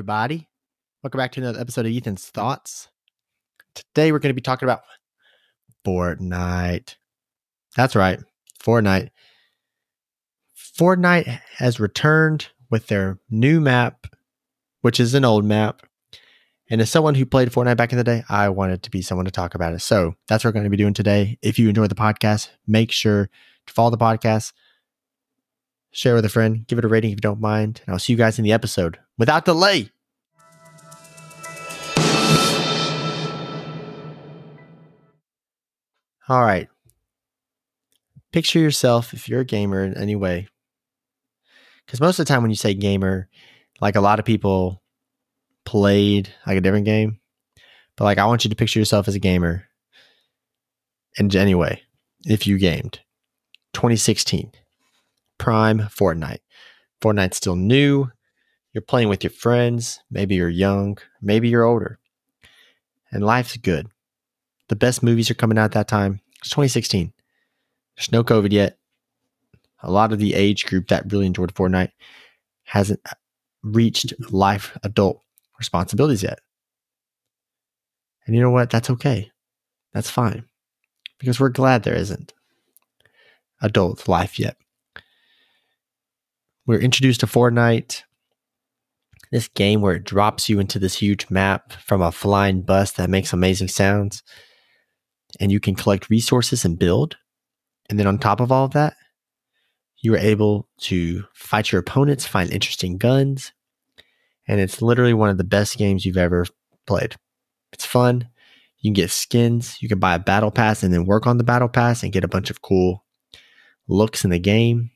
everybody. Welcome back to another episode of Ethan's Thoughts. Today, we're going to be talking about Fortnite. That's right, Fortnite. Fortnite has returned with their new map, which is an old map. And as someone who played Fortnite back in the day, I wanted to be someone to talk about it. So that's what we're going to be doing today. If you enjoy the podcast, make sure to follow the podcast, share with a friend, give it a rating if you don't mind. And I'll see you guys in the episode without delay. All right. Picture yourself if you're a gamer in any way. Because most of the time, when you say gamer, like a lot of people played like a different game. But like, I want you to picture yourself as a gamer. And anyway, if you gamed 2016, prime Fortnite. Fortnite's still new. You're playing with your friends. Maybe you're young. Maybe you're older. And life's good. The best movies are coming out that time. It's 2016. There's no COVID yet. A lot of the age group that really enjoyed Fortnite hasn't reached life adult responsibilities yet. And you know what? That's okay. That's fine. Because we're glad there isn't adult life yet. We're introduced to Fortnite, this game where it drops you into this huge map from a flying bus that makes amazing sounds and you can collect resources and build. And then on top of all of that, you are able to fight your opponents, find interesting guns, and it's literally one of the best games you've ever played. It's fun. You can get skins, you can buy a battle pass and then work on the battle pass and get a bunch of cool looks in the game.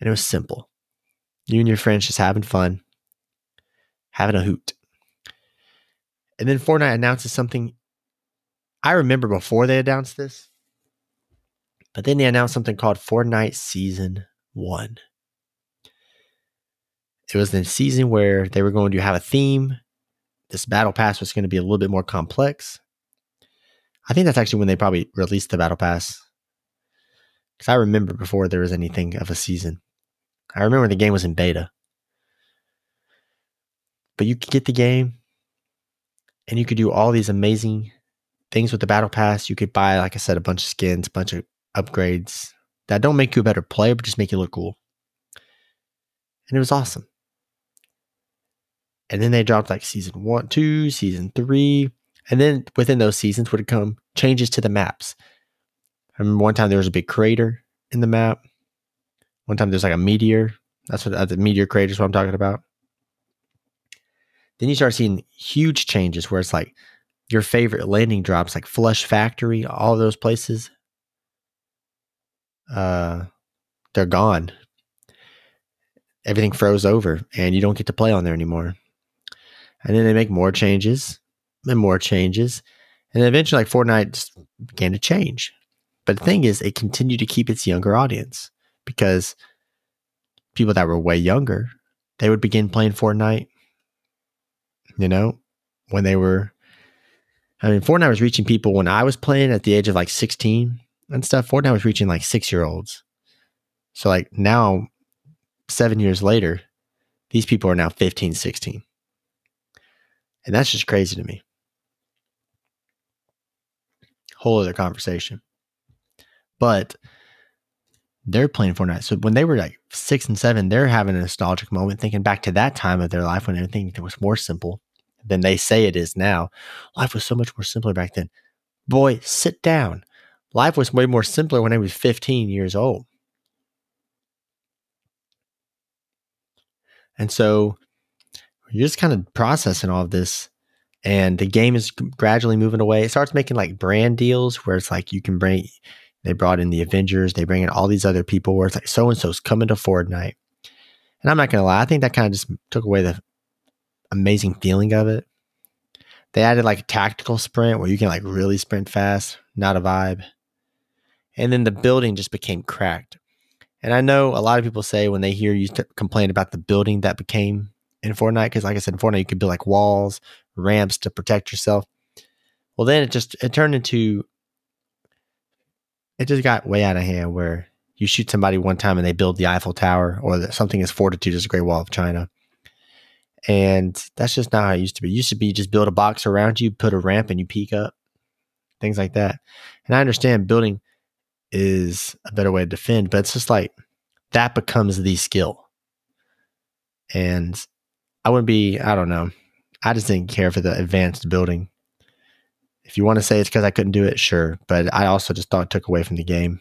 And it was simple. You and your friends just having fun, having a hoot. And then Fortnite announces something I remember before they announced this, but then they announced something called Fortnite Season 1. It was the season where they were going to have a theme. This battle pass was going to be a little bit more complex. I think that's actually when they probably released the battle pass. Because I remember before there was anything of a season. I remember the game was in beta. But you could get the game and you could do all these amazing things with the battle pass. You could buy, like I said, a bunch of skins, a bunch of upgrades that don't make you a better player, but just make you look cool. And it was awesome. And then they dropped like season one, two, season three. And then within those seasons would come changes to the maps. I remember one time there was a big crater in the map. One time there's like a meteor. That's what uh, the meteor crater is what I'm talking about. Then you start seeing huge changes where it's like your favorite landing drops like Flush Factory, all those places, uh, they're gone. Everything froze over, and you don't get to play on there anymore. And then they make more changes, and more changes, and then eventually, like Fortnite began to change. But the thing is, it continued to keep its younger audience because people that were way younger, they would begin playing Fortnite. You know, when they were I mean, Fortnite was reaching people when I was playing at the age of like 16 and stuff. Fortnite was reaching like six year olds. So, like now, seven years later, these people are now 15, 16. And that's just crazy to me. Whole other conversation. But they're playing Fortnite. So when they were like six and seven, they're having a nostalgic moment, thinking back to that time of their life when everything was more simple than they say it is now. Life was so much more simpler back then. Boy, sit down. Life was way more simpler when I was 15 years old. And so you're just kind of processing all of this. And the game is gradually moving away. It starts making like brand deals where it's like you can bring, they brought in the Avengers, they bring in all these other people where it's like so and so's coming to Fortnite. And I'm not going to lie, I think that kind of just took away the amazing feeling of it. They added like a tactical sprint where you can like really sprint fast, not a vibe. And then the building just became cracked. And I know a lot of people say when they hear you complain about the building that became in Fortnite, because like I said, in Fortnite, you could build like walls, ramps to protect yourself. Well, then it just it turned into it just got way out of hand where you shoot somebody one time and they build the Eiffel Tower or something as fortitude as the Great Wall of China And that's just not how it used to be. It used to be just build a box around you, put a ramp, and you peek up, things like that. And I understand building is a better way to defend, but it's just like that becomes the skill. And I wouldn't be, I don't know. I just didn't care for the advanced building. If you want to say it's because I couldn't do it, sure. But I also just thought it took away from the game.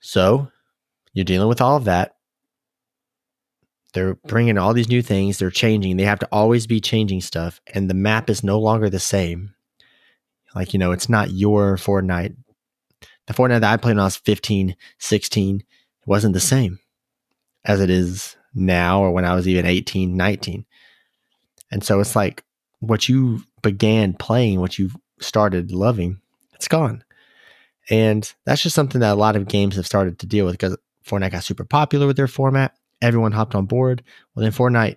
So you're dealing with all of that. They're bringing all these new things. They're changing. They have to always be changing stuff. And the map is no longer the same. Like, you know, it's not your Fortnite. The Fortnite that I played when I was 15, 16, it wasn't the same as it is now or when I was even 18, 19. And so it's like what you began playing, what you started loving, it's gone. And that's just something that a lot of games have started to deal with because Fortnite got super popular with their format. Everyone hopped on board. Well, then Fortnite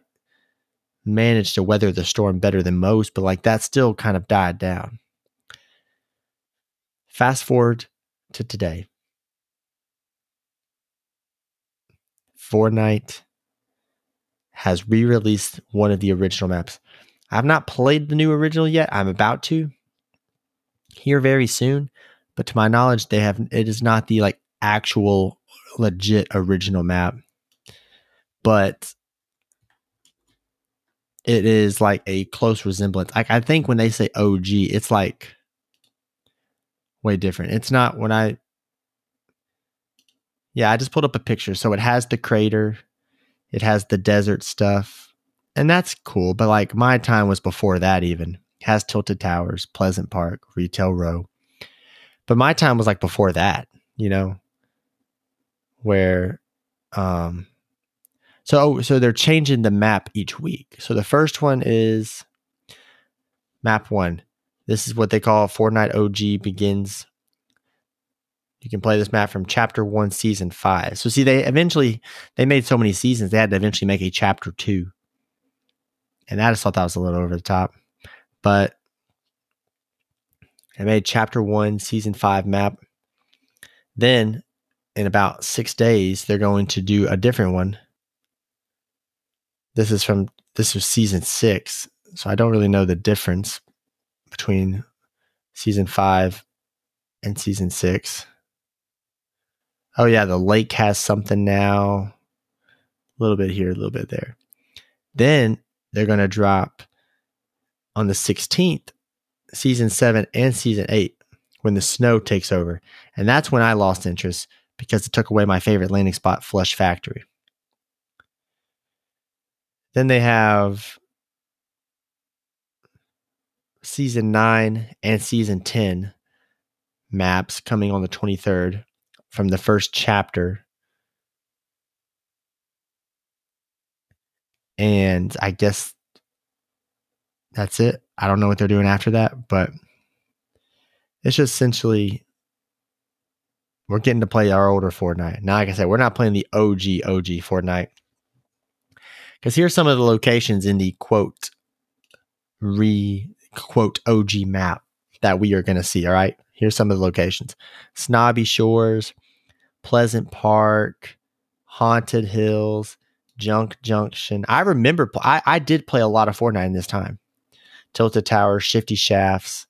managed to weather the storm better than most, but like that still kind of died down. Fast forward to today. Fortnite has re released one of the original maps. I've not played the new original yet. I'm about to here very soon, but to my knowledge, they have it is not the like actual legit original map, but it is like a close resemblance. Like I think when they say OG, it's like way different. It's not when I yeah, I just pulled up a picture. So it has the crater, it has the desert stuff, and that's cool. But like my time was before that, even has tilted towers, Pleasant Park, Retail Row. But my time was like before that, you know, where, um, so so they're changing the map each week. So the first one is map one. This is what they call Fortnite OG begins you can play this map from chapter one, season five. So see, they eventually they made so many seasons, they had to eventually make a chapter two. And I just thought that was a little over the top. But I made chapter one, season five map. Then in about six days, they're going to do a different one. This is from this is season six. So I don't really know the difference between season five and season six. Oh yeah, the lake has something now. A little bit here, a little bit there. Then they're going to drop on the 16th, season 7 and season 8 when the snow takes over. And that's when I lost interest because it took away my favorite landing spot, Flush Factory. Then they have season 9 and season 10 maps coming on the 23rd from the first chapter. And I guess that's it. I don't know what they're doing after that, but it's just essentially we're getting to play our older Fortnite. Now, like I said, we're not playing the OG OG Fortnite. Because here's some of the locations in the quote re quote OG map that we are going to see. All right. Here's some of the locations Snobby Shores, Pleasant Park, Haunted Hills, Junk Junction. I remember, I, I did play a lot of Fortnite in this time. Tilted Tower, Shifty Shafts,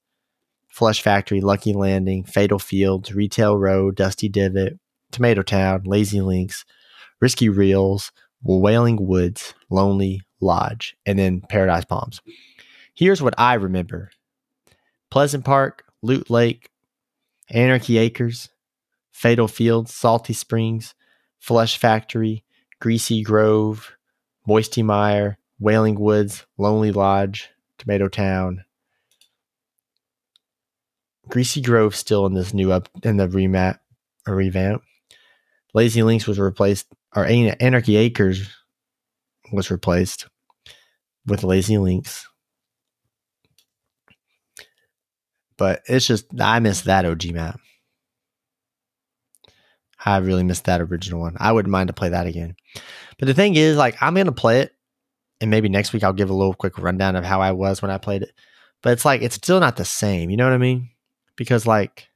Flush Factory, Lucky Landing, Fatal Fields, Retail Row, Dusty Divot, Tomato Town, Lazy Links, Risky Reels, Wailing Woods, Lonely Lodge, and then Paradise Palms. Here's what I remember Pleasant Park, Loot Lake, Anarchy Acres, Fatal Fields, Salty Springs, Flush Factory, Greasy Grove, Moisty Mire, Wailing Woods, Lonely Lodge, Tomato Town. Greasy Grove still in this new up in the remap or revamp. Lazy Links was replaced, or Anarchy Acres was replaced with Lazy Links. But it's just I miss that OG map. I really missed that original one. I wouldn't mind to play that again. But the thing is, like, I'm gonna play it, and maybe next week I'll give a little quick rundown of how I was when I played it. But it's like it's still not the same. You know what I mean? Because like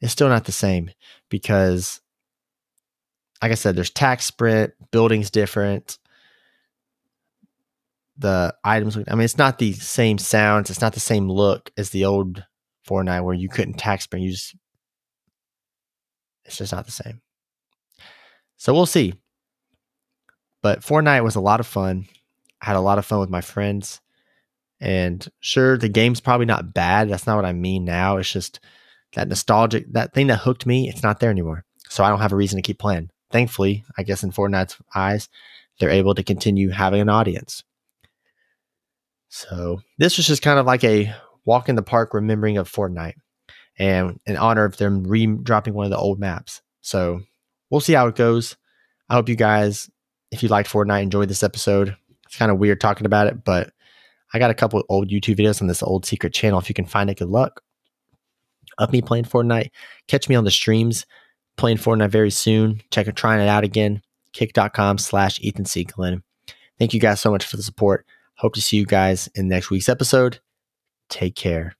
it's still not the same because like I said, there's tac sprint, buildings different. the items. I mean, it's not the same sounds. It's not the same look as the old Fortnite where you couldn't tax spring. You just, it's just not the same. So we'll see. But Fortnite was a lot of fun. I had a lot of fun with my friends. And sure, the game's probably not bad. That's not what I mean now. It's just that nostalgic, that thing that hooked me, it's not there anymore. So I don't have a reason to keep playing. Thankfully, I guess in Fortnite's eyes, they're able to continue having an audience. So this was just kind of like a walk in the park remembering of Fortnite and in honor of them re dropping one of the old maps. So we'll see how it goes. I hope you guys, if you liked Fortnite, enjoyed this episode. It's kind of weird talking about it, but I got a couple old YouTube videos on this old secret channel. If you can find it, good luck. Of me playing Fortnite. Catch me on the streams playing Fortnite very soon. Check it, trying it out again. Kick.com slash Ethan Seeklin. Thank you guys so much for the support. Hope to see you guys in next week's episode. Take care.